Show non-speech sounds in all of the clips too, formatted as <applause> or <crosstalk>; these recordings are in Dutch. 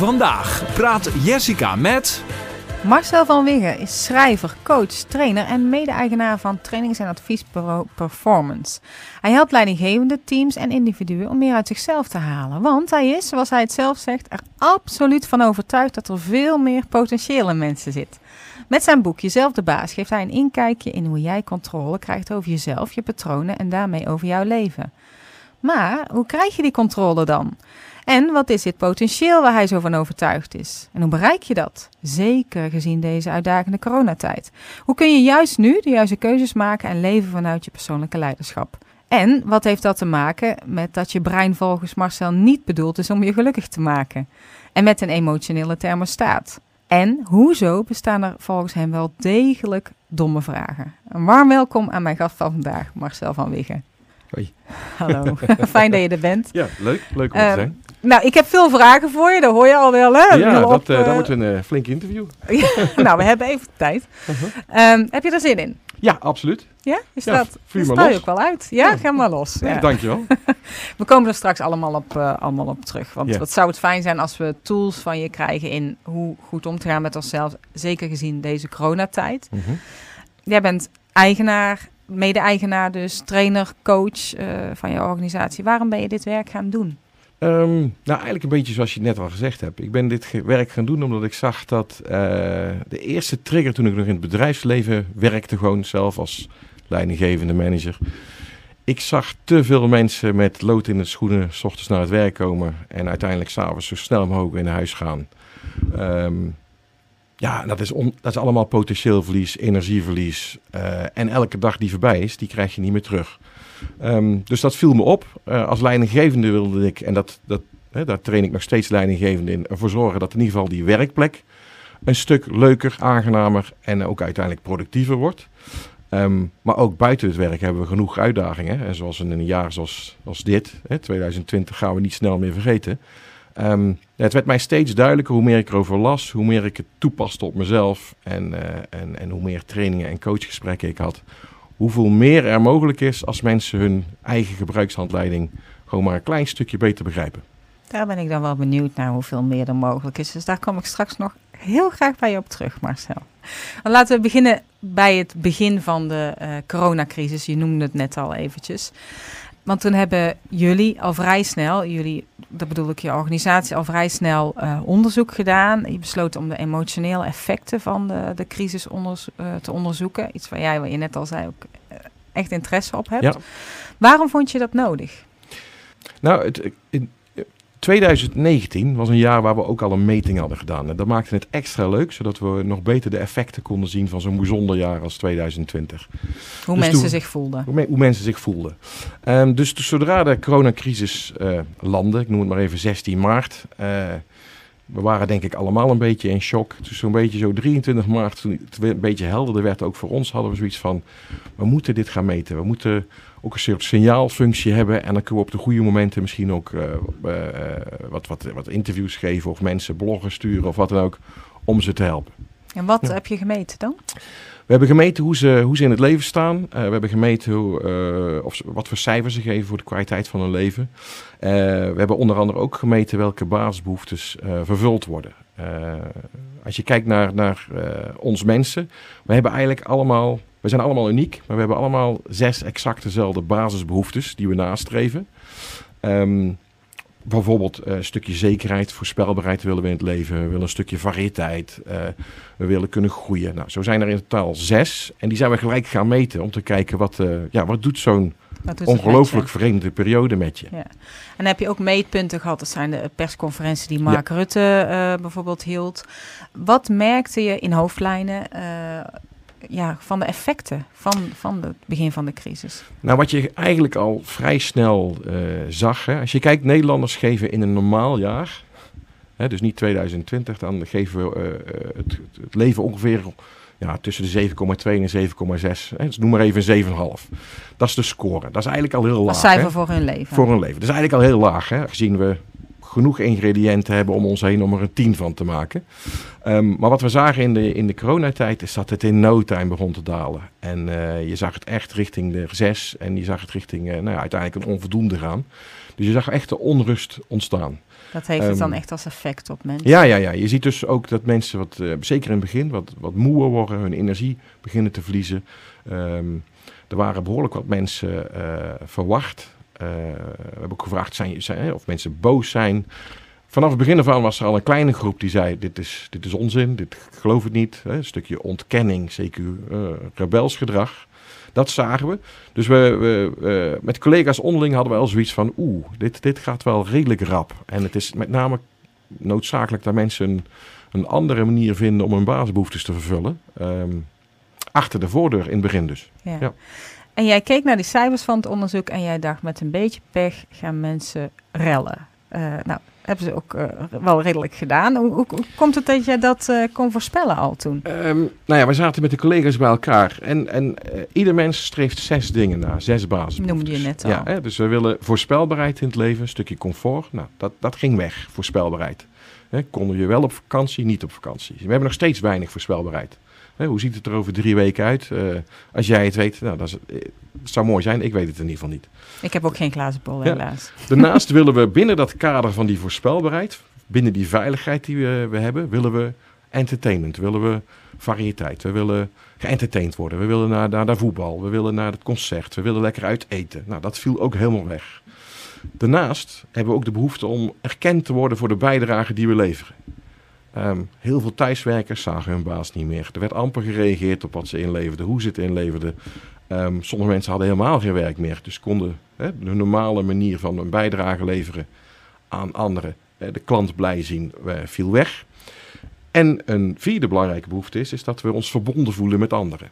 Vandaag praat Jessica met... Marcel van Wiggen is schrijver, coach, trainer en mede-eigenaar van trainings- en adviesbureau Performance. Hij helpt leidinggevende teams en individuen om meer uit zichzelf te halen. Want hij is, zoals hij het zelf zegt, er absoluut van overtuigd dat er veel meer potentieel in mensen zit. Met zijn boek Jezelf de Baas geeft hij een inkijkje in hoe jij controle krijgt over jezelf, je patronen en daarmee over jouw leven. Maar hoe krijg je die controle dan? En wat is dit potentieel waar hij zo van overtuigd is? En hoe bereik je dat? Zeker gezien deze uitdagende coronatijd. Hoe kun je juist nu de juiste keuzes maken en leven vanuit je persoonlijke leiderschap? En wat heeft dat te maken met dat je brein volgens Marcel niet bedoeld is om je gelukkig te maken? En met een emotionele thermostaat? En hoezo bestaan er volgens hem wel degelijk domme vragen? Een warm welkom aan mijn gast van vandaag, Marcel van Wiggen. Hoi. Hallo, <laughs> fijn dat je er bent. Ja, leuk. Leuk om te Eh, zijn. Nou, ik heb veel vragen voor je, dat hoor je al wel, hè? Ja, dat, op, eh, dat eh, wordt een eh, flink interview. <laughs> nou, we hebben even tijd. Uh-huh. Ehm, heb je er zin in? Ja, absoluut. Ja? Je Ja, staat, vuur je maar je ook wel uit. Ja, Ja. ga maar los. Ja. Ja. Dankjewel. <laughs> We komen er straks allemaal op, allemaal op terug. Want Ja. wat zou het fijn zijn als we tools van je krijgen in hoe goed om te gaan met onszelf. Zeker gezien deze coronatijd. Mhm. Jij bent eigenaar, mede-eigenaar dus, trainer, coach van je organisatie. Waarom ben je dit werk gaan doen? Ehm, nou, eigenlijk een beetje zoals je net al gezegd hebt. Ik ben dit werk gaan doen omdat ik zag dat eh, de eerste trigger toen ik nog in het bedrijfsleven werkte, gewoon zelf als leidinggevende manager. Ik zag te veel mensen met lood in de schoenen, s ochtends naar het werk komen en uiteindelijk s'avonds zo snel mogelijk weer naar huis gaan. Ehm, ja, dat is, on- dat is allemaal potentieel verlies, energieverlies. eh, en elke dag die voorbij is, die krijg je niet meer terug. Ehm, dus dat viel me op. Eh, als leidinggevende wilde ik, en dat, dat, hè, daar train ik nog steeds leidinggevende in, ervoor zorgen dat in ieder geval die werkplek een stuk leuker, aangenamer en ook uiteindelijk productiever wordt. Ehm, maar ook buiten het werk hebben we genoeg uitdagingen. En zoals in een jaar zoals, als dit, hè, 2020, gaan we niet snel meer vergeten. Ehm, het werd mij steeds duidelijker hoe meer ik erover las, hoe meer ik het toepaste op mezelf en, eh, en, en hoe meer trainingen en coachgesprekken ik had. Hoeveel meer er mogelijk is als mensen hun eigen gebruikshandleiding gewoon maar een klein stukje beter begrijpen. Daar ben ik dan wel benieuwd naar hoeveel meer er mogelijk is. Dus daar kom ik straks nog heel graag bij je op terug, Marcel. Dan laten we beginnen bij het begin van de eh, coronacrisis. Je noemde het net al eventjes. Want toen hebben jullie al vrij snel, jullie, dat bedoel ik je organisatie, al vrij snel eh, onderzoek gedaan. Je besloot om de emotionele effecten van de, de crisis eh, te onderzoeken. Iets waar jij, wat je net al zei, ook eh, echt interesse op hebt. Ja. Waarom vond je dat nodig? Nou, het, in 2019 was een jaar waar we ook al een meting hadden gedaan. En dat maakte het extra leuk, zodat we nog beter de effecten konden zien van zo'n bijzonder jaar als 2020. Hoe Dus mensen toen- zich voelden. Hoe, hoe mensen zich voelden. Dus zodra de coronacrisis eh landde, ik noem het maar even 16 maart. eh, we waren denk ik allemaal een beetje in shock. Dus zo'n beetje zo 23 maart, toen het een beetje helderder werd, ook voor ons, hadden we zoiets van, we moeten dit gaan meten. We moeten ook een soort signaalfunctie hebben en dan kunnen we op de goede momenten misschien ook eh, eh, wat, wat, wat interviews geven of mensen bloggen sturen of wat dan ook, om ze te helpen. En wat Ja. heb je gemeten dan? We hebben gemeten hoe ze, hoe ze in het leven staan. Eh, we hebben gemeten hoe, eh, of wat voor cijfers ze geven voor de kwaliteit van hun leven. Eh, we hebben onder andere ook gemeten welke basisbehoeftes eh, vervuld worden. Als je kijkt naar, naar ons mensen, we hebben eigenlijk allemaal, we zijn allemaal uniek, maar we hebben allemaal zes exact dezelfde basisbehoeftes die we nastreven. Ehm, bijvoorbeeld eh, een stukje zekerheid, voorspelbaarheid willen we in het leven. We willen een stukje variëteit. eh, we willen kunnen groeien. Nou, zo zijn er in totaal zes. En die zijn we gelijk gaan meten om te kijken wat, eh, ja, wat doet zo'n ongelooflijk vreemde periode met je. Ja. En heb je ook meetpunten gehad? Dat zijn de persconferenties die Mark Rutte bijvoorbeeld hield. Wat merkte je in hoofdlijnen ja, van de effecten van, van het begin van de crisis? Nou, wat je eigenlijk al vrij snel eh, zag. Hè, als je kijkt, Nederlanders geven in een normaal jaar. Hè, dus niet 2020, dan geven we eh, eh, het, het leven ongeveer ja, tussen de 7,2 en 7,6. hè, Dus noem maar even een 7,5. Dat is de score. Dat is eigenlijk al heel laag. Als cijfer hè. voor hun leven. voor hun leven. Dat is eigenlijk al heel laag, hè? gezien we genoeg ingrediënten hebben om ons heen om er een tien van te maken. Ehm, maar wat we zagen in de, in de coronatijd is dat het in no time begon te dalen. En eh, je zag het echt richting de zes en je zag het richting uh, nou ja, uiteindelijk een onvoldoende gaan. Dus je zag echt de onrust ontstaan. Dat heeft het dan Ehm, echt als effect op mensen. Ja, ja, ja. Je ziet dus ook dat mensen, wat, eh, zeker in het begin, wat, wat moeer worden, hun energie beginnen te verliezen. Ehm, er waren behoorlijk wat mensen eh, verwacht. Eh, we hebben ook gevraagd zijn, zijn, of mensen boos zijn. Vanaf het begin aan was er al een kleine groep die zei: Dit is, dit is onzin, dit geloof ik niet. Hè, Een stukje ontkenning, zeker uh, rebels gedrag. Dat zagen we. Dus we, we uh, met collega's onderling hadden we al zoiets van: Oeh, dit, dit gaat wel redelijk rap. En het is met name noodzakelijk dat mensen een, een andere manier vinden om hun basisbehoeftes te vervullen. Um, achter de voordeur in het begin dus. Ja. ja. En jij keek naar die cijfers van het onderzoek en jij dacht met een beetje pech gaan mensen rellen. Uh, nou, hebben ze ook uh, wel redelijk gedaan. Hoe, hoe, hoe, komt het dat jij dat uh, kon voorspellen al toen? Um, nou ja, we zaten met de collega's bij elkaar. En, en ieder mens streeft zes dingen na, zes basis. Noemde je net al. Ja, hè, dus we willen voorspelbaarheid in het leven, een stukje comfort. Nou, dat, dat ging weg, voorspelbaarheid. Hè, konden je wel op vakantie, niet op vakantie. We hebben nog steeds weinig voorspelbaarheid. Hè, hoe ziet het er over drie weken uit? Uh, als jij het weet, nou, dat, is, het zou mooi zijn. Ik weet het in ieder geval niet. Ik heb ook geen glazen bol, helaas. Daarnaast <laughs> willen we binnen dat kader van die voorspelbaarheid, binnen die veiligheid die we, we hebben, willen we entertainment, willen we variëteit. We willen geëntertained worden. We willen naar, naar, naar voetbal, we willen naar het concert, we willen lekker uit eten. Nou, dat viel ook helemaal weg. Daarnaast hebben we ook de behoefte om erkend te worden voor de bijdrage die we leveren. Um, heel veel thuiswerkers zagen hun baas niet meer. Er werd amper gereageerd op wat ze inleverden, hoe ze het inleverden. Um, sommige mensen hadden helemaal geen werk meer, dus konden hè, de normale manier van een bijdrage leveren aan anderen, de klant blij zien, uh, viel weg. En een vierde belangrijke behoefte is, is dat we ons verbonden voelen met anderen.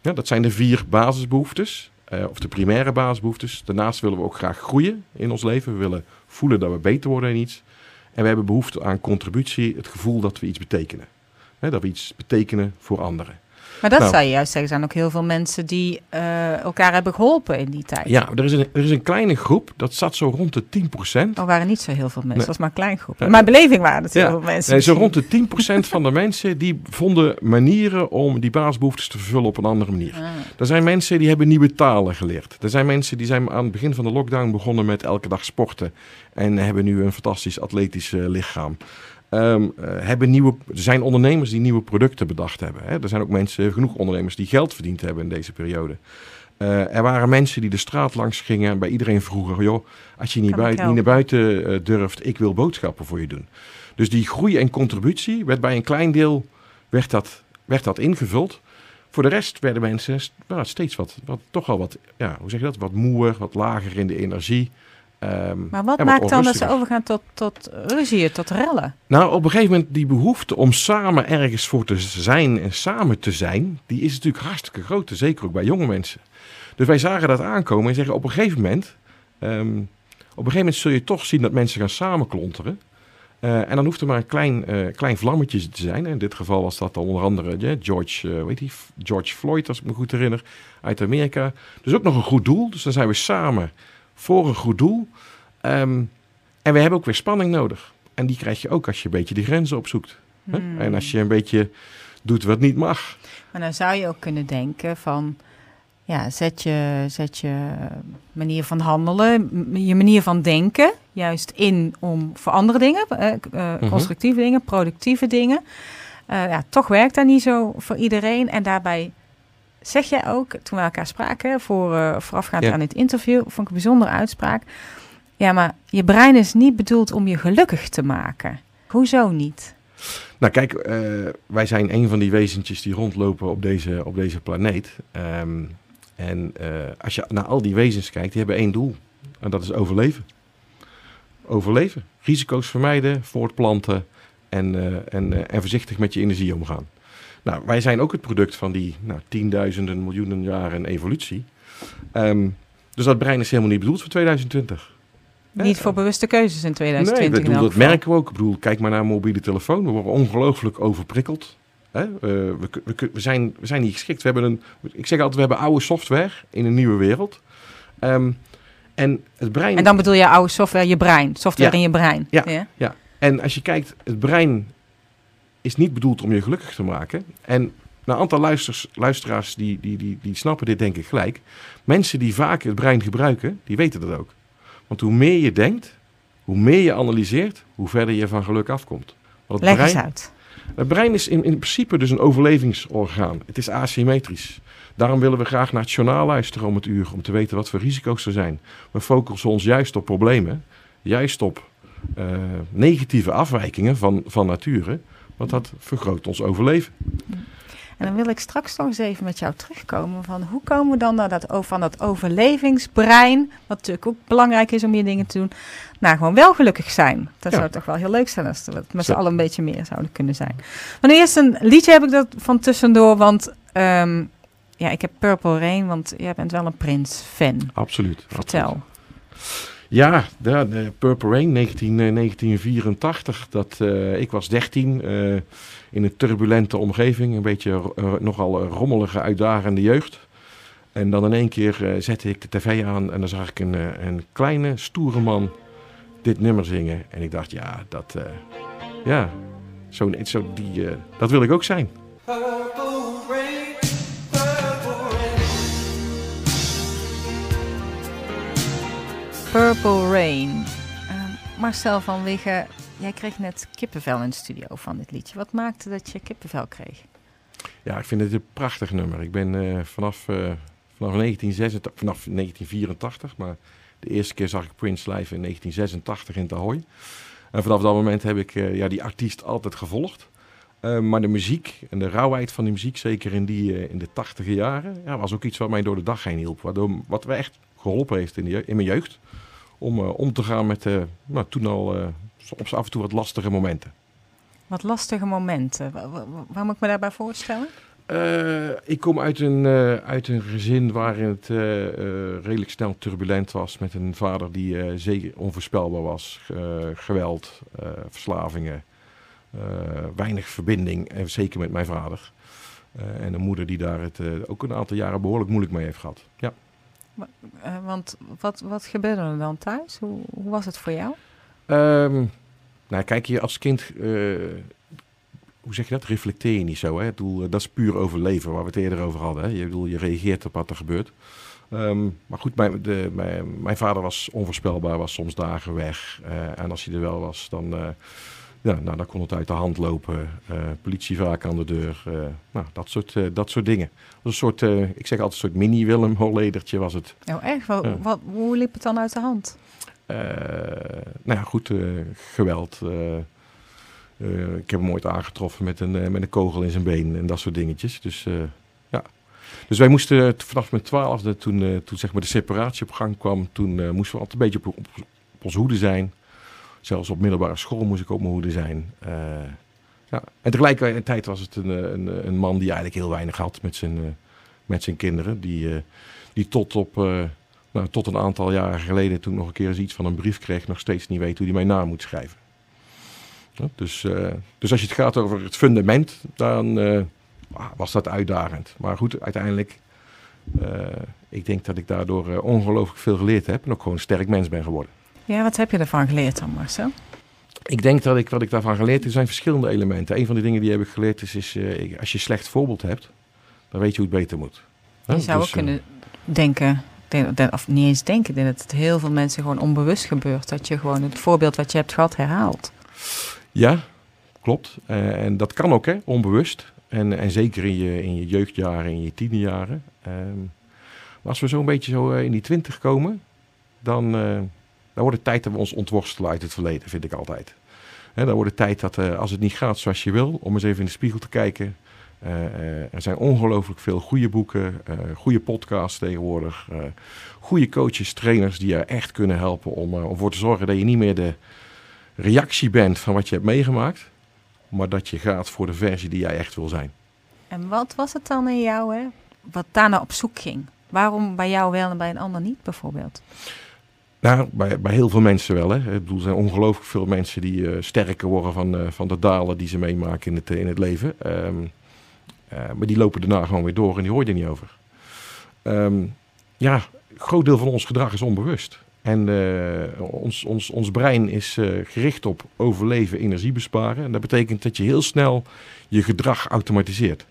Ja, dat zijn de vier basisbehoeftes, uh, of de primaire basisbehoeftes. Daarnaast willen we ook graag groeien in ons leven. We willen voelen dat we beter worden in iets. En we hebben behoefte aan contributie, het gevoel dat we iets betekenen. Dat we iets betekenen voor anderen. Maar dat nou, zou je juist zeggen, er zijn ook heel veel mensen die uh, elkaar hebben geholpen in die tijd. Ja, er is, een, er is een kleine groep, dat zat zo rond de 10%. Er waren niet zo heel veel mensen, nee. was maar een klein groep. Mijn beleving waren het heel veel mensen. Nee, zo rond de 10% van de mensen die vonden manieren om die basisbehoeftes te vervullen op een andere manier. Ah. Er zijn mensen die hebben nieuwe talen geleerd. Er zijn mensen die zijn aan het begin van de lockdown begonnen met elke dag sporten. En hebben nu een fantastisch atletisch uh, lichaam. Um, uh, hebben nieuwe, er zijn ondernemers die nieuwe producten bedacht hebben. Hè. Er zijn ook mensen, genoeg ondernemers die geld verdiend hebben in deze periode. Uh, er waren mensen die de straat langs gingen en bij iedereen vroegen: joh, als je niet, buiten, niet naar buiten uh, durft, ik wil boodschappen voor je doen. Dus die groei en contributie werd bij een klein deel werd dat, werd dat ingevuld. Voor de rest werden mensen nou, steeds wat, wat, toch al wat, ja, hoe zeg je dat, wat moer, wat lager in de energie. Um, maar wat maakt dan dat ze overgaan tot, tot ruzie, tot rellen? Nou, op een gegeven moment die behoefte om samen ergens voor te zijn en samen te zijn, die is natuurlijk hartstikke groot, zeker ook bij jonge mensen. Dus wij zagen dat aankomen en zeggen op een gegeven moment, um, op een gegeven moment zul je toch zien dat mensen gaan samenklonteren. Uh, en dan hoeft er maar een klein, uh, klein vlammetje te zijn. In dit geval was dat onder andere yeah, George, uh, weet die, George Floyd, als ik me goed herinner, uit Amerika. Dus ook nog een goed doel. Dus dan zijn we samen voor een goed doel. Um, en we hebben ook weer spanning nodig. En die krijg je ook als je een beetje die grenzen opzoekt. Hmm. En als je een beetje doet wat niet mag. Maar dan zou je ook kunnen denken van... Ja, zet je, zet je manier van handelen, je manier van denken... juist in om voor andere dingen, uh, uh, constructieve mm -hmm. dingen, productieve dingen... Uh, ja, toch werkt dat niet zo voor iedereen. En daarbij zeg jij ook, toen we elkaar spraken, voor, uh, voorafgaand ja. aan dit interview, vond ik een bijzondere uitspraak. Ja, maar je brein is niet bedoeld om je gelukkig te maken. Hoezo niet? Nou kijk, uh, wij zijn een van die wezentjes die rondlopen op deze, op deze planeet. Um, en uh, als je naar al die wezens kijkt, die hebben één doel. En dat is overleven. Overleven. Risico's vermijden, voortplanten en, en, en voorzichtig met je energie omgaan. Nou, wij zijn ook het product van die nou, tienduizenden, miljoenen jaren evolutie. Um, dus dat brein is helemaal niet bedoeld voor 2020. Niet voor bewuste keuzes in 2020. Nee, bedoel, dat merken we ook. Ik bedoel, kijk maar naar een mobiele telefoon. We worden ongelooflijk overprikkeld. Hè? Uh, we, we, we, zijn, we zijn niet geschikt. We hebben een, ik zeg altijd, we hebben oude software in een nieuwe wereld. Um, En het brein... En dan bedoel je oude software, je brein. Software Ja. in je brein. Ja. En als je kijkt, het brein is niet bedoeld om je gelukkig te maken. En een aantal luisters, luisteraars die, die, die, die snappen dit denk ik gelijk. Mensen die vaak het brein gebruiken, die weten dat ook. Want hoe meer je denkt, hoe meer je analyseert, hoe verder je van geluk afkomt. Want het Leg brein, eens uit. het brein is in, in principe dus een overlevingsorgaan. Het is asymmetrisch. Daarom willen we graag naar het journaal luisteren om het uur, om te weten wat voor risico's er zijn. We focussen ons juist op problemen, juist op eh, negatieve afwijkingen van, van nature, want dat vergroot ons overleven. En dan wil ik straks nog eens even met jou terugkomen van hoe komen we dan naar dat, van dat overlevingsbrein, wat natuurlijk ook belangrijk is om je dingen te doen, naar gewoon wel gelukkig zijn. Dat Ja. zou toch wel heel leuk zijn als we het met z'n allen een beetje meer zouden kunnen zijn. Maar nu eerst een liedje heb ik dat van tussendoor, want ehm, ja, ik heb Purple Rain, want jij bent wel een Prince-fan. Absoluut. Vertel. absoluut. Ja, de, de Purple Rain 19, eh, 1984. Dat, eh, ik was 13 eh, in een turbulente omgeving. Een beetje eh, nogal eh, rommelige, uitdagende jeugd. En dan in één keer eh, zette ik de tv aan en dan zag ik een, eh, kleine, stoere man dit nummer zingen. En ik dacht, ja, dat, eh, ja, zo, zo die, eh, dat wil ik ook zijn. Purple Rain. Ehm, Marcel van Wiggen, jij kreeg net kippenvel in de studio van dit liedje. Wat maakte dat je kippenvel kreeg? Ja, ik vind het een prachtig nummer. Ik ben eh, vanaf, eh, vanaf, 1986, vanaf 1984, maar de eerste keer zag ik Prince live in 1986 in Tahoy. En vanaf dat moment heb ik eh, ja, die artiest altijd gevolgd. Eh, maar de muziek en de rauwheid van die muziek, zeker in, die, in de tachtige jaren, ja, was ook iets wat mij door de dag heen hielp. Waardoor, wat me echt geholpen heeft in, in mijn jeugd. Om eh, om te gaan met eh, nou, toen al eh, op z'n af en toe wat lastige momenten. Wat lastige momenten. Wa- wa- wa- Waar moet ik me daarbij voorstellen? Eh, ik kom uit een, eh, uit een gezin waarin het eh, eh, redelijk snel turbulent was. Met een vader die eh, zeker onvoorspelbaar was. Eh, geweld, eh, verslavingen, eh, weinig verbinding. En zeker met mijn vader. Eh, en een moeder die daar het eh, ook een aantal jaren behoorlijk moeilijk mee heeft gehad. Ja. Eh, want wat, wat gebeurde er dan thuis? Hoe, hoe was het voor jou? Ehm, nou, kijk, je als kind, eh, hoe zeg je dat? Reflecteer je niet zo. Hè? Eh, dat is puur overleven, waar we het eerder over hadden. Hè? Je, bedoel, je reageert op wat er gebeurt. Ehm, maar goed, mijn, de, mijn, vader was onvoorspelbaar, was soms dagen weg. En als hij er wel was, dan, ja, nou, dan kon het uit de hand lopen. Eh, politie vaak aan de deur. eh, nou, dat soort, eh, dat soort dingen. Een soort, ik zeg altijd, een soort mini-Willem <laughs> Holledertje was het. Oh, echt? Wa- Ja. wat, hoe liep het dan uit de hand? Nou ja, goed, geweld. ik heb hem ooit aangetroffen met een, met een kogel in zijn been en dat soort dingetjes. Dus ja. Dus wij moesten vanaf mijn twaalfde, toen, toen zeg maar de separatie op gang kwam, toen moesten we altijd een beetje op, op, op onze hoede zijn. Zelfs op middelbare school moest ik op mijn hoede zijn. Eh, ja. En tegelijkertijd was het een, eh, een, een man die eigenlijk heel weinig had met zijn, eh, met zijn kinderen. Die, eh, die tot op... eh, nou, tot een aantal jaren geleden, toen ik nog een keer eens iets van een brief kreeg, nog steeds niet weet hoe hij mijn naam moet schrijven. Dus, eh, dus als je het gaat over het fundament, dan eh, ah, was dat uitdagend. Maar goed, uiteindelijk, eh, ik denk dat ik daardoor eh, ongelooflijk veel geleerd heb en ook gewoon een sterk mens ben geworden. Ja, wat heb je ervan geleerd dan, Marcel? Ik denk dat ik wat ik daarvan geleerd heb, er zijn verschillende elementen. Een van de dingen die heb ik geleerd is, is eh, als je een slecht voorbeeld hebt, dan weet je hoe het beter moet. Je zou dus, ook eh, kunnen denken, ik denk dat- of niet eens denken, dat het heel veel mensen gewoon onbewust gebeurt. Dat je gewoon het voorbeeld wat je hebt gehad herhaalt. Ja, klopt. Eh, en dat kan ook, hè, onbewust. En, en zeker in je, in je jeugdjaren, in je tienerjaren. Ehm, maar als we zo een beetje zo eh, in die twintig komen, dan, eh, dan wordt het tijd dat we ons ontworstelen uit het verleden, vind ik altijd. Hè, dan wordt het tijd dat eh, als het niet gaat zoals je wil, om eens even in de spiegel te kijken. Eh, eh, er zijn ongelooflijk veel goede boeken, goede podcasts tegenwoordig. goede coaches, trainers die je echt kunnen helpen om, om ervoor te zorgen dat je niet meer de reactie bent van wat je hebt meegemaakt, maar dat je gaat voor de versie die jij echt wil zijn. En wat was het dan in jou, hè, wat daarna op zoek ging? Waarom bij jou wel en bij een ander niet, bijvoorbeeld? Nou, bij, bij heel veel mensen wel. Hè. Ik bedoel, er zijn ongelooflijk veel mensen die eh, sterker worden van, eh, van de dalen die ze meemaken in het, in het leven. Ehm, eh, maar die lopen daarna gewoon weer door en die hoor je er niet over. Ehm, ja, een groot deel van ons gedrag is onbewust. En eh, ons, ons, ons brein is eh, gericht op overleven, energie besparen. En dat betekent dat je heel snel je gedrag automatiseert.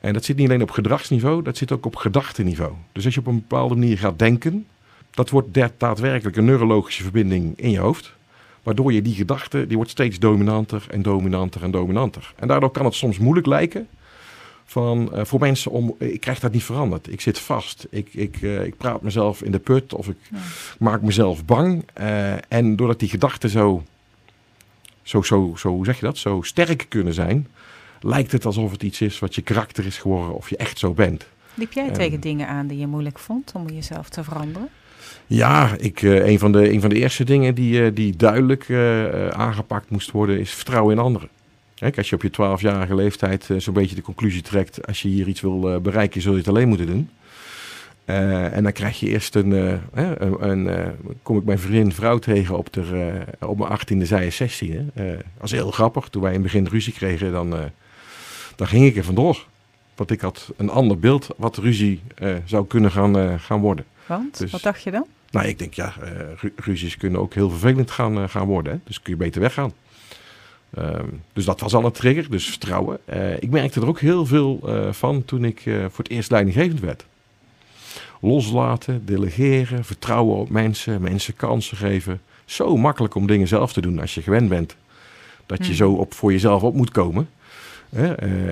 En dat zit niet alleen op gedragsniveau, dat zit ook op gedachtenniveau. Dus als je op een bepaalde manier gaat denken, dat wordt da- daadwerkelijk een neurologische verbinding in je hoofd. Waardoor je die gedachte, die wordt steeds dominanter en dominanter en dominanter. En daardoor kan het soms moeilijk lijken van, eh, voor mensen om, ik krijg dat niet veranderd. Ik zit vast. Ik, ik, eh, ik praat mezelf in de put of ik Ja. maak mezelf bang. Eh, en doordat die gedachten zo, zo, zo, zo, hoe zeg je dat, zo sterk kunnen zijn, lijkt het alsof het iets is wat je karakter is geworden of je echt zo bent. Liep jij tegen dingen aan die je moeilijk vond om jezelf te veranderen? Ja, ik, eh, een, van de, een van de eerste dingen die, eh, die duidelijk eh, aangepakt moest worden is vertrouwen in anderen. Als je op je 12-jarige leeftijd zo'n beetje de conclusie trekt, als je hier iets wil bereiken, zul je het alleen moeten doen. En dan krijg je eerst een, hè, een, een, kom ik mijn vriendin vrouw tegen op, de, op mijn 18e, zij is 16. Hè. Eh, dat was heel grappig. Toen wij in het begin ruzie kregen, dan, dan ging ik er vandoor. Want ik had een ander beeld wat ruzie zou kunnen gaan, gaan worden. Want, Dus- wat dacht je dan? Nou, ik denk ja, eh, ru- ruzies kunnen ook heel vervelend gaan, eh, gaan worden. Hè? Dus kun je beter weggaan. Ehm, dus dat was al een trigger, dus vertrouwen. Eh, ik merkte er ook heel veel van toen ik voor het eerst leidinggevend werd. Loslaten, delegeren, vertrouwen op mensen, mensen kansen geven. Zo makkelijk om dingen zelf te doen als je gewend bent. Dat je Hmm. zo op, voor jezelf op moet komen.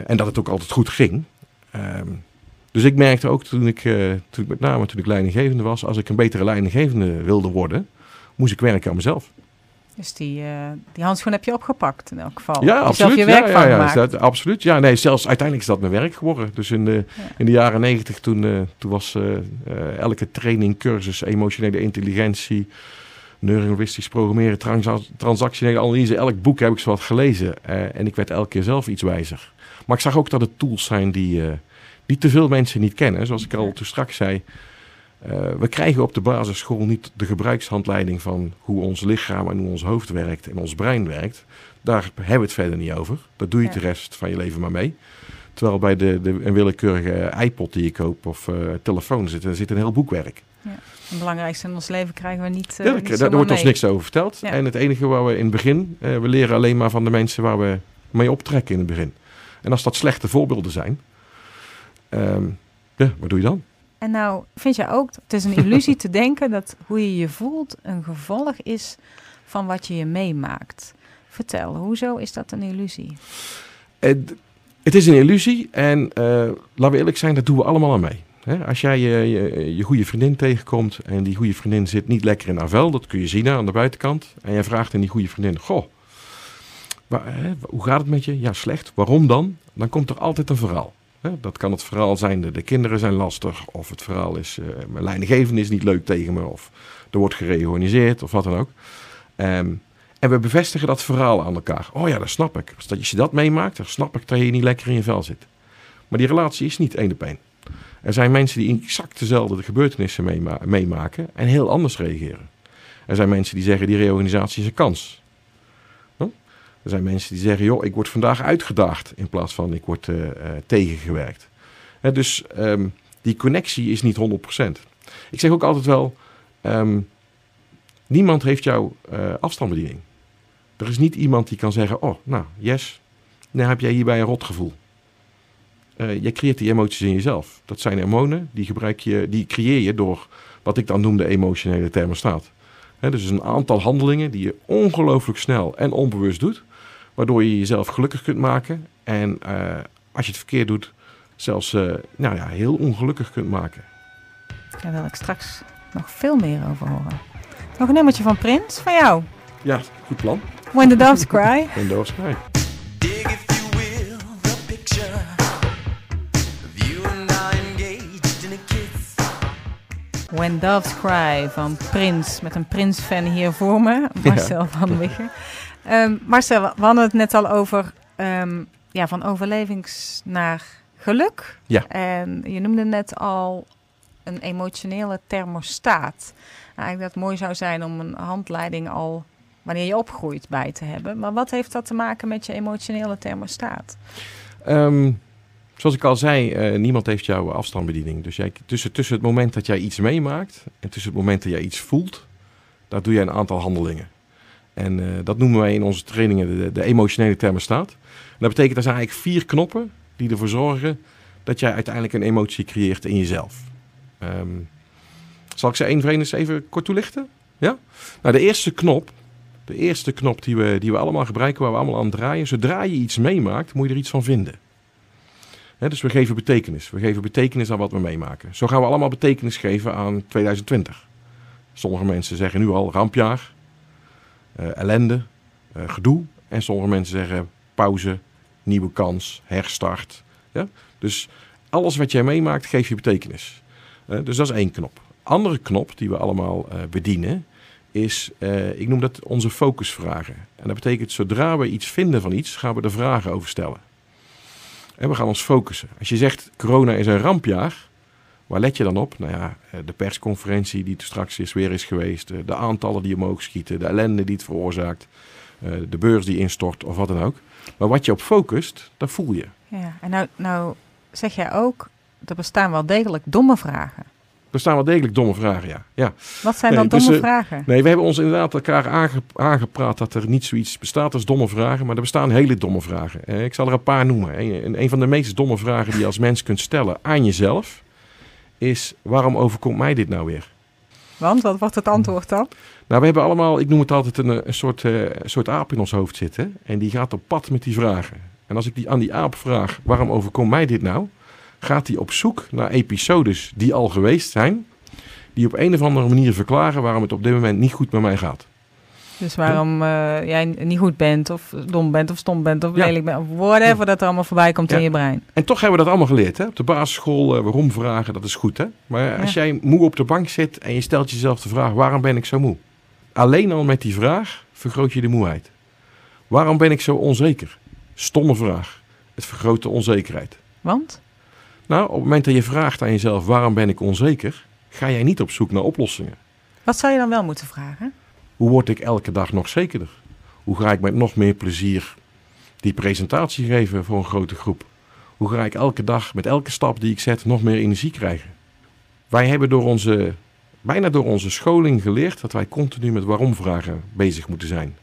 En dat het ook altijd goed ging. Ehm, dus ik merkte ook toen ik, eh, toen ik met name toen ik leidinggevende was, als ik een betere leidinggevende wilde worden, moest ik werken aan mezelf. Dus die, eh, die handschoen heb je opgepakt in elk geval. Ja, absoluut. je werk ja, van ja, ja, gemaakt. is dat, absoluut. Ja, nee, zelfs uiteindelijk is dat mijn werk geworden. Dus in de, Ja. in de jaren negentig, toen, eh, toen was elke training, cursus, emotionele intelligentie, neurolinguistisch programmeren, transa- transactionele analyse, elk boek heb ik zo wat gelezen. En ik werd elke keer zelf iets wijzer. Maar ik zag ook dat het tools zijn die, die te veel mensen niet kennen. Zoals ik al toen straks zei. eh, we krijgen op de basisschool niet de gebruikshandleiding van hoe ons lichaam en hoe ons hoofd werkt en ons brein werkt. Daar hebben we het verder niet over. Dat doe je Ja. de rest van je leven maar mee. Terwijl bij de, de, een willekeurige iPod die je koopt of eh, telefoon zit, er zit een heel boekwerk. Het belangrijkste in ons leven krijgen we niet, uh, Ja, daar, daar wordt ons niks over verteld. Ja. En het enige waar we in het begin, we leren alleen maar van de mensen waar we mee optrekken in het begin. En als dat slechte voorbeelden zijn, ehm, ja, wat doe je dan? En nou, vind jij ook, het is een illusie te <laughs> denken dat hoe je je voelt een gevolg is van wat je je meemaakt. Vertel, hoezo is dat een illusie? Het, het is een illusie en eh, laten we eerlijk zijn, dat doen we allemaal aan mee. Als jij je, je, je goede vriendin tegenkomt en die goede vriendin zit niet lekker in haar vel, dat kun je zien aan de buitenkant. En jij vraagt aan die goede vriendin, goh, waar, hoe gaat het met je? Ja, slecht. Waarom dan? Dan komt er altijd een verhaal. Dat kan het verhaal zijn, de, de kinderen zijn lastig, of het verhaal is, eh, mijn leidinggevende is niet leuk tegen me, of er wordt gereorganiseerd, of wat dan ook. Ehm, en we bevestigen dat verhaal aan elkaar. Oh ja, dat snap ik. Als dat- als je dat meemaakt, dan snap ik dat je niet lekker in je vel zit. Maar die relatie is niet één. Er zijn mensen die exact dezelfde gebeurtenissen meema- meemaken en heel anders reageren. Er zijn mensen die zeggen die reorganisatie is een kans. Er zijn mensen die zeggen, joh, ik word vandaag uitgedaagd in plaats van ik word eh, eh, tegengewerkt. Dus ehm, die connectie is niet 100%. Ik zeg ook altijd wel, ehm, niemand heeft jouw eh, afstandsbediening. Er is niet iemand die kan zeggen, oh, nou, yes, nou heb jij hierbij een rotgevoel. Eh je creëert die emoties in jezelf. Dat zijn hormonen, die, gebruik je, die creëer je door wat ik dan noem de emotionele thermostaat. Dus een aantal handelingen die je ongelooflijk snel en onbewust doet, waardoor je jezelf gelukkig kunt maken. En eh, als je het verkeerd doet, zelfs eh, nou ja, heel ongelukkig kunt maken. Daar wil ik straks nog veel meer over horen. Nog een nummertje van Prins, van jou. Ja, goed plan. When the Doves <laughs> Cry. En doos Sky. Dig, if you will, the picture of you and I engaged in a kiss. When Doves Cry van Prins. Met een Prins-fan hier voor me, <laughs> Marcel van Wiggen. Ehm, Marcel, we hadden het net al over ehm, ja, van overlevings naar geluk. Ja. En je noemde net al een emotionele thermostaat. Nou, eigenlijk dat het mooi zou zijn om een handleiding al wanneer je opgroeit bij te hebben. Maar wat heeft dat te maken met je emotionele thermostaat? Ehm, zoals ik al zei, eh, niemand heeft jouw afstandsbediening. Dus jij, tussen, tussen het moment dat jij iets meemaakt en tussen het moment dat jij iets voelt, daar doe je een aantal handelingen. En eh, dat noemen wij in onze trainingen de, de emotionele thermostaat. En dat betekent, er zijn eigenlijk vier knoppen die ervoor zorgen dat jij uiteindelijk een emotie creëert in jezelf. Ehm, zal ik ze één voor één eens even kort toelichten? Ja? Nou, de eerste knop, de eerste knop die we, die we allemaal gebruiken, waar we allemaal aan draaien. Zodra je iets meemaakt, moet je er iets van vinden. Dus we geven betekenis. We geven betekenis aan wat we meemaken. Zo gaan we allemaal betekenis geven aan 2020. Sommige mensen zeggen nu al rampjaar, ellende, eh, gedoe. En sommige mensen zeggen pauze, nieuwe kans, herstart. Ja? Dus alles wat jij meemaakt, geef je betekenis. Eh, dus dat is één knop. Andere knop die we allemaal eh, bedienen is, eh, ik noem dat onze focusvragen. En dat betekent, zodra we iets vinden van iets, gaan we er vragen over stellen. En we gaan ons focussen. Als je zegt, corona is een rampjaar, waar let je dan op? Nou ja, eh, de persconferentie die er straks is, weer is geweest, eh, de aantallen die omhoog schieten, de ellende die het veroorzaakt, eh, de beurs die instort of wat dan ook. Maar wat je op focust, dat voel je. Ja, en nou, nou zeg jij ook, er bestaan wel degelijk domme vragen. Er staan wel degelijk domme vragen, ja. ja. Wat zijn Nee, dan dus, domme vragen? Nee, we hebben ons inderdaad elkaar aange- aangepraat dat er niet zoiets bestaat als domme vragen, maar er bestaan hele domme vragen. Eh, ik zal er een paar noemen. En een van de meest domme vragen die je als mens kunt stellen aan jezelf is: waarom overkomt mij dit nou weer? Want wat wordt het antwoord dan? Nou, we hebben allemaal, ik noem het altijd een, een, soort, eh, soort aap in ons hoofd zitten. En die gaat op pad met die vragen. En als ik die, aan die aap vraag, waarom overkomt mij dit nou? Gaat hij op zoek naar episodes die al geweest zijn. Die op een of andere manier verklaren waarom het op dit moment niet goed met mij gaat. Dus waarom eh, jij niet goed bent, of dom bent, of stom bent, of Ja. lelijk bent, of whatever dat er allemaal voorbij komt Ja. in je brein. En toch hebben we dat allemaal geleerd. Hè? Op de basisschool, eh, waarom vragen, dat is goed. Hè? Maar als jij moe op de bank zit en je stelt jezelf de vraag, waarom ben ik zo moe? Alleen al met die vraag vergroot je de moeheid. Waarom ben ik zo onzeker? Stomme vraag. Het vergroot de onzekerheid. Want? Nou, op het moment dat je vraagt aan jezelf, waarom ben ik onzeker? Ga jij niet op zoek naar oplossingen. Wat zou je dan wel moeten vragen? Hoe word ik elke dag nog zekerder? Hoe ga ik met nog meer plezier die presentatie geven voor een grote groep? Hoe ga ik elke dag met elke stap die ik zet nog meer energie krijgen? Wij hebben door onze, bijna door onze scholing geleerd dat wij continu met waarom-vragen bezig moeten zijn.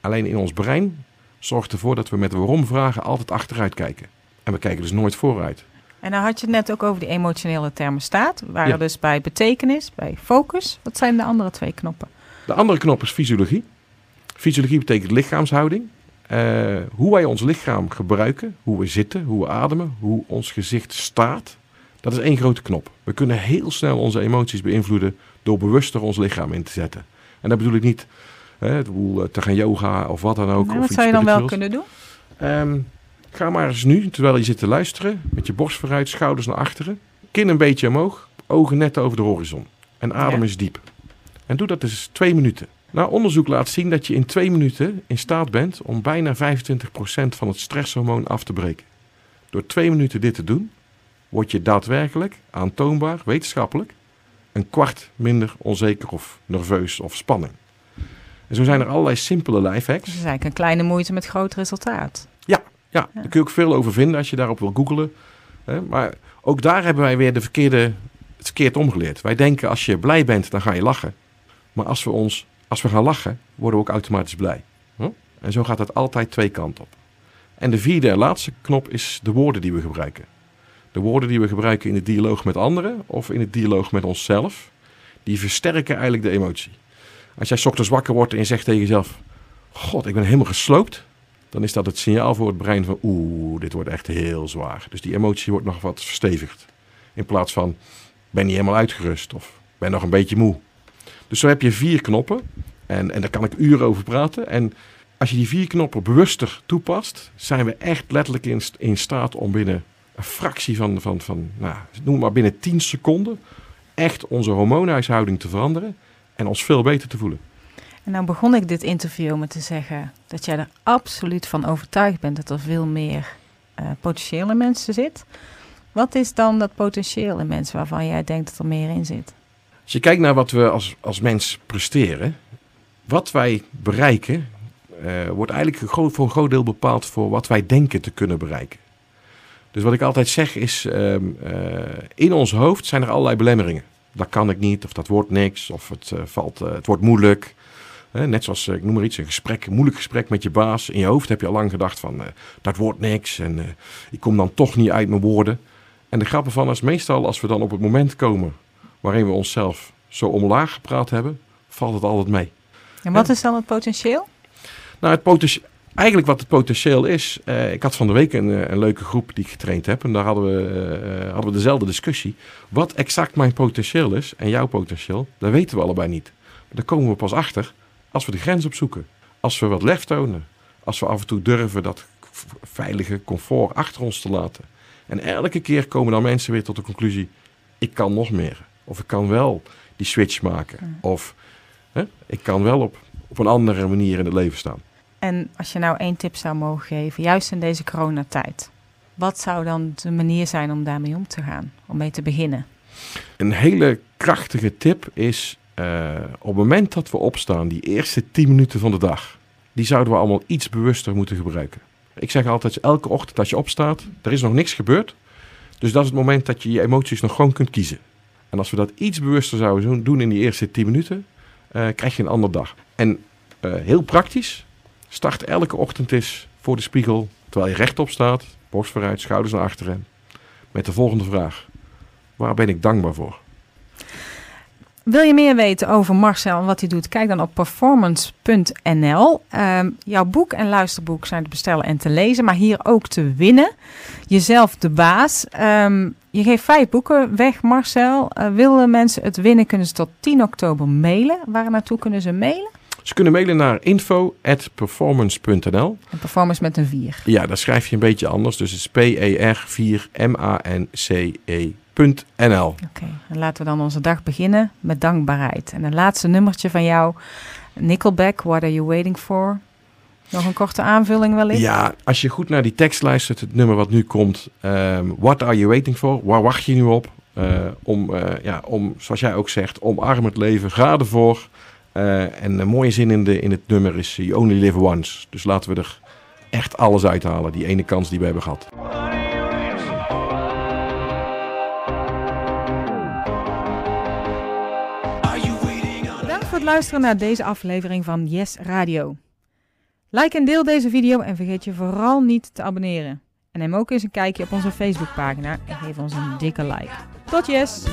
Alleen in ons brein zorgt ervoor dat we met waarom-vragen altijd achteruit kijken. En we kijken dus nooit vooruit. En nou had je het net ook over die emotionele thermostaat. We waren Ja. dus bij betekenis, bij focus. Wat zijn de andere twee knoppen? De andere knop is fysiologie. Fysiologie betekent lichaamshouding. Eh, hoe wij ons lichaam gebruiken, hoe we zitten, hoe we ademen, hoe ons gezicht staat. Dat is één grote knop. We kunnen heel snel onze emoties beïnvloeden door bewuster ons lichaam in te zetten. En dat bedoel ik niet hè, eh, te gaan yoga of wat dan ook. Nou, of wat iets zou je dan wel kunnen doen? Ehm, ga maar eens nu, terwijl je zit te luisteren, met je borst vooruit, schouders naar achteren, kin een beetje omhoog, ogen net over de horizon. En adem Ja. eens diep. En doe dat dus twee minuten. Nou, onderzoek laat zien dat je in twee minuten in staat bent om bijna 25% van het stresshormoon af te breken. Door twee minuten dit te doen, word je daadwerkelijk, aantoonbaar, wetenschappelijk, een kwart minder onzeker of nerveus of spanning. En zo zijn er allerlei simpele lifehacks. Dus eigenlijk een kleine moeite met groot resultaat. Ja, Ja. daar kun je ook veel over vinden als je daarop wil googlen. Hè, Maar ook daar hebben wij weer de verkeerde, het verkeerd omgeleerd. Wij denken als je blij bent, dan ga je lachen. Maar als we, ons, als we gaan lachen, worden we ook automatisch blij. Hm? En zo gaat het altijd twee kanten op. En de vierde en laatste knop is de woorden die we gebruiken. De woorden die we gebruiken in de dialoog met anderen of in het dialoog met onszelf, die versterken eigenlijk de emotie. Als jij ochtends wakker wordt en je zegt tegen jezelf: God, ik ben helemaal gesloopt dan is dat het signaal voor het brein van oeh, dit wordt echt heel zwaar. Dus die emotie wordt nog wat verstevigd. In plaats van ben niet helemaal uitgerust of ben nog een beetje moe. Dus zo heb je vier knoppen en, en daar kan ik uren over praten. En als je die vier knoppen bewuster toepast, zijn we echt letterlijk in, in staat om binnen een fractie van, van, van nou, noem maar binnen 10 seconden, echt onze hormoonhuishouding te veranderen en ons veel beter te voelen. En nou begon ik dit interview met te zeggen dat jij er absoluut van overtuigd bent dat er veel meer eh, potentiële mensen zit. Wat is dan dat potentieel in mensen waarvan jij denkt dat er meer in zit? Als je kijkt naar wat we als, als mens presteren, wat wij bereiken, eh, wordt eigenlijk voor een groot deel bepaald voor wat wij denken te kunnen bereiken. Dus wat ik altijd zeg is, ehm, eh, in ons hoofd zijn er allerlei belemmeringen. dat kan ik niet, of dat wordt niks, of het, eh, valt, het wordt moeilijk. Net zoals, ik noem maar iets, een gesprek, een moeilijk gesprek met je baas. In je hoofd heb je al lang gedacht van, dat wordt niks en ik kom dan toch niet uit mijn woorden. En de grap ervan is meestal als we dan op het moment komen waarin we onszelf zo omlaag gepraat hebben, valt het altijd mee. En wat is dan het potentieel? Nou, het potentieel, eigenlijk wat het potentieel is. eh, ik had van de week een, eh, een leuke groep die ik getraind heb. En daar hadden we, eh, hadden we dezelfde discussie. Wat exact mijn potentieel is en jouw potentieel, dat weten we allebei niet. Daar komen we pas achter als we de grens opzoeken. Als we wat lef tonen. Als we af en toe durven dat veilige comfort achter ons te laten. En elke keer komen dan mensen weer tot de conclusie: ik kan nog meer. Of ik kan wel die switch maken. Of hè, ik kan wel op, op een andere manier in het leven staan. En als je nou één tip zou mogen geven, juist in deze coronatijd. Wat zou dan de manier zijn om daarmee om te gaan? Om mee te beginnen? Een hele krachtige tip is eh, op het moment dat we opstaan, die eerste 10 minuten van de dag, die zouden we allemaal iets bewuster moeten gebruiken. Ik zeg altijd, elke ochtend als je opstaat, er is nog niks gebeurd. Dus dat is het moment dat je je emoties nog gewoon kunt kiezen. En als we dat iets bewuster zouden zo- doen in die eerste 10 minuten, eh, krijg je een andere dag. En eh, heel praktisch, start elke ochtend eens voor de spiegel, terwijl je rechtop staat, borst vooruit, schouders naar achteren, met de volgende vraag. Waar ben ik dankbaar voor? Wil je meer weten over Marcel en wat hij doet? Kijk dan op performance.nl. Ehm, jouw boek en luisterboek zijn te bestellen en te lezen, maar hier ook te winnen. Jezelf de baas. Ehm, je geeft vijf boeken weg, Marcel. Eh, willen mensen het winnen, kunnen ze tot 10 oktober mailen. Waar naartoe kunnen ze mailen? Ze kunnen mailen naar info.performance.nl. En performance met een 4. Ja, daar schrijf je een beetje anders. Dus het is P-E-R-4-M-A-N-C-E.nl. Oké, en laten we dan onze dag beginnen met dankbaarheid. En een laatste nummertje van jou, Nickelback, What Are You Waiting For? Nog een korte aanvulling wellicht? Ja, als je goed naar die tekst luistert, het nummer wat nu komt. ehm, what are you waiting for? Waar wacht je nu op? Eh, om, eh, ja, om, zoals jij ook zegt, omarm het leven. Ga ervoor. Eh, en een mooie zin in, de, in het nummer is You only live once. Dus laten we er echt alles uithalen. Die ene kans die we hebben gehad. Bedankt voor het luisteren naar deze aflevering van Yes Radio. Like en deel deze video en vergeet je vooral niet te abonneren. En neem ook eens een kijkje op onze Facebookpagina en geef ons een dikke like. Tot yes!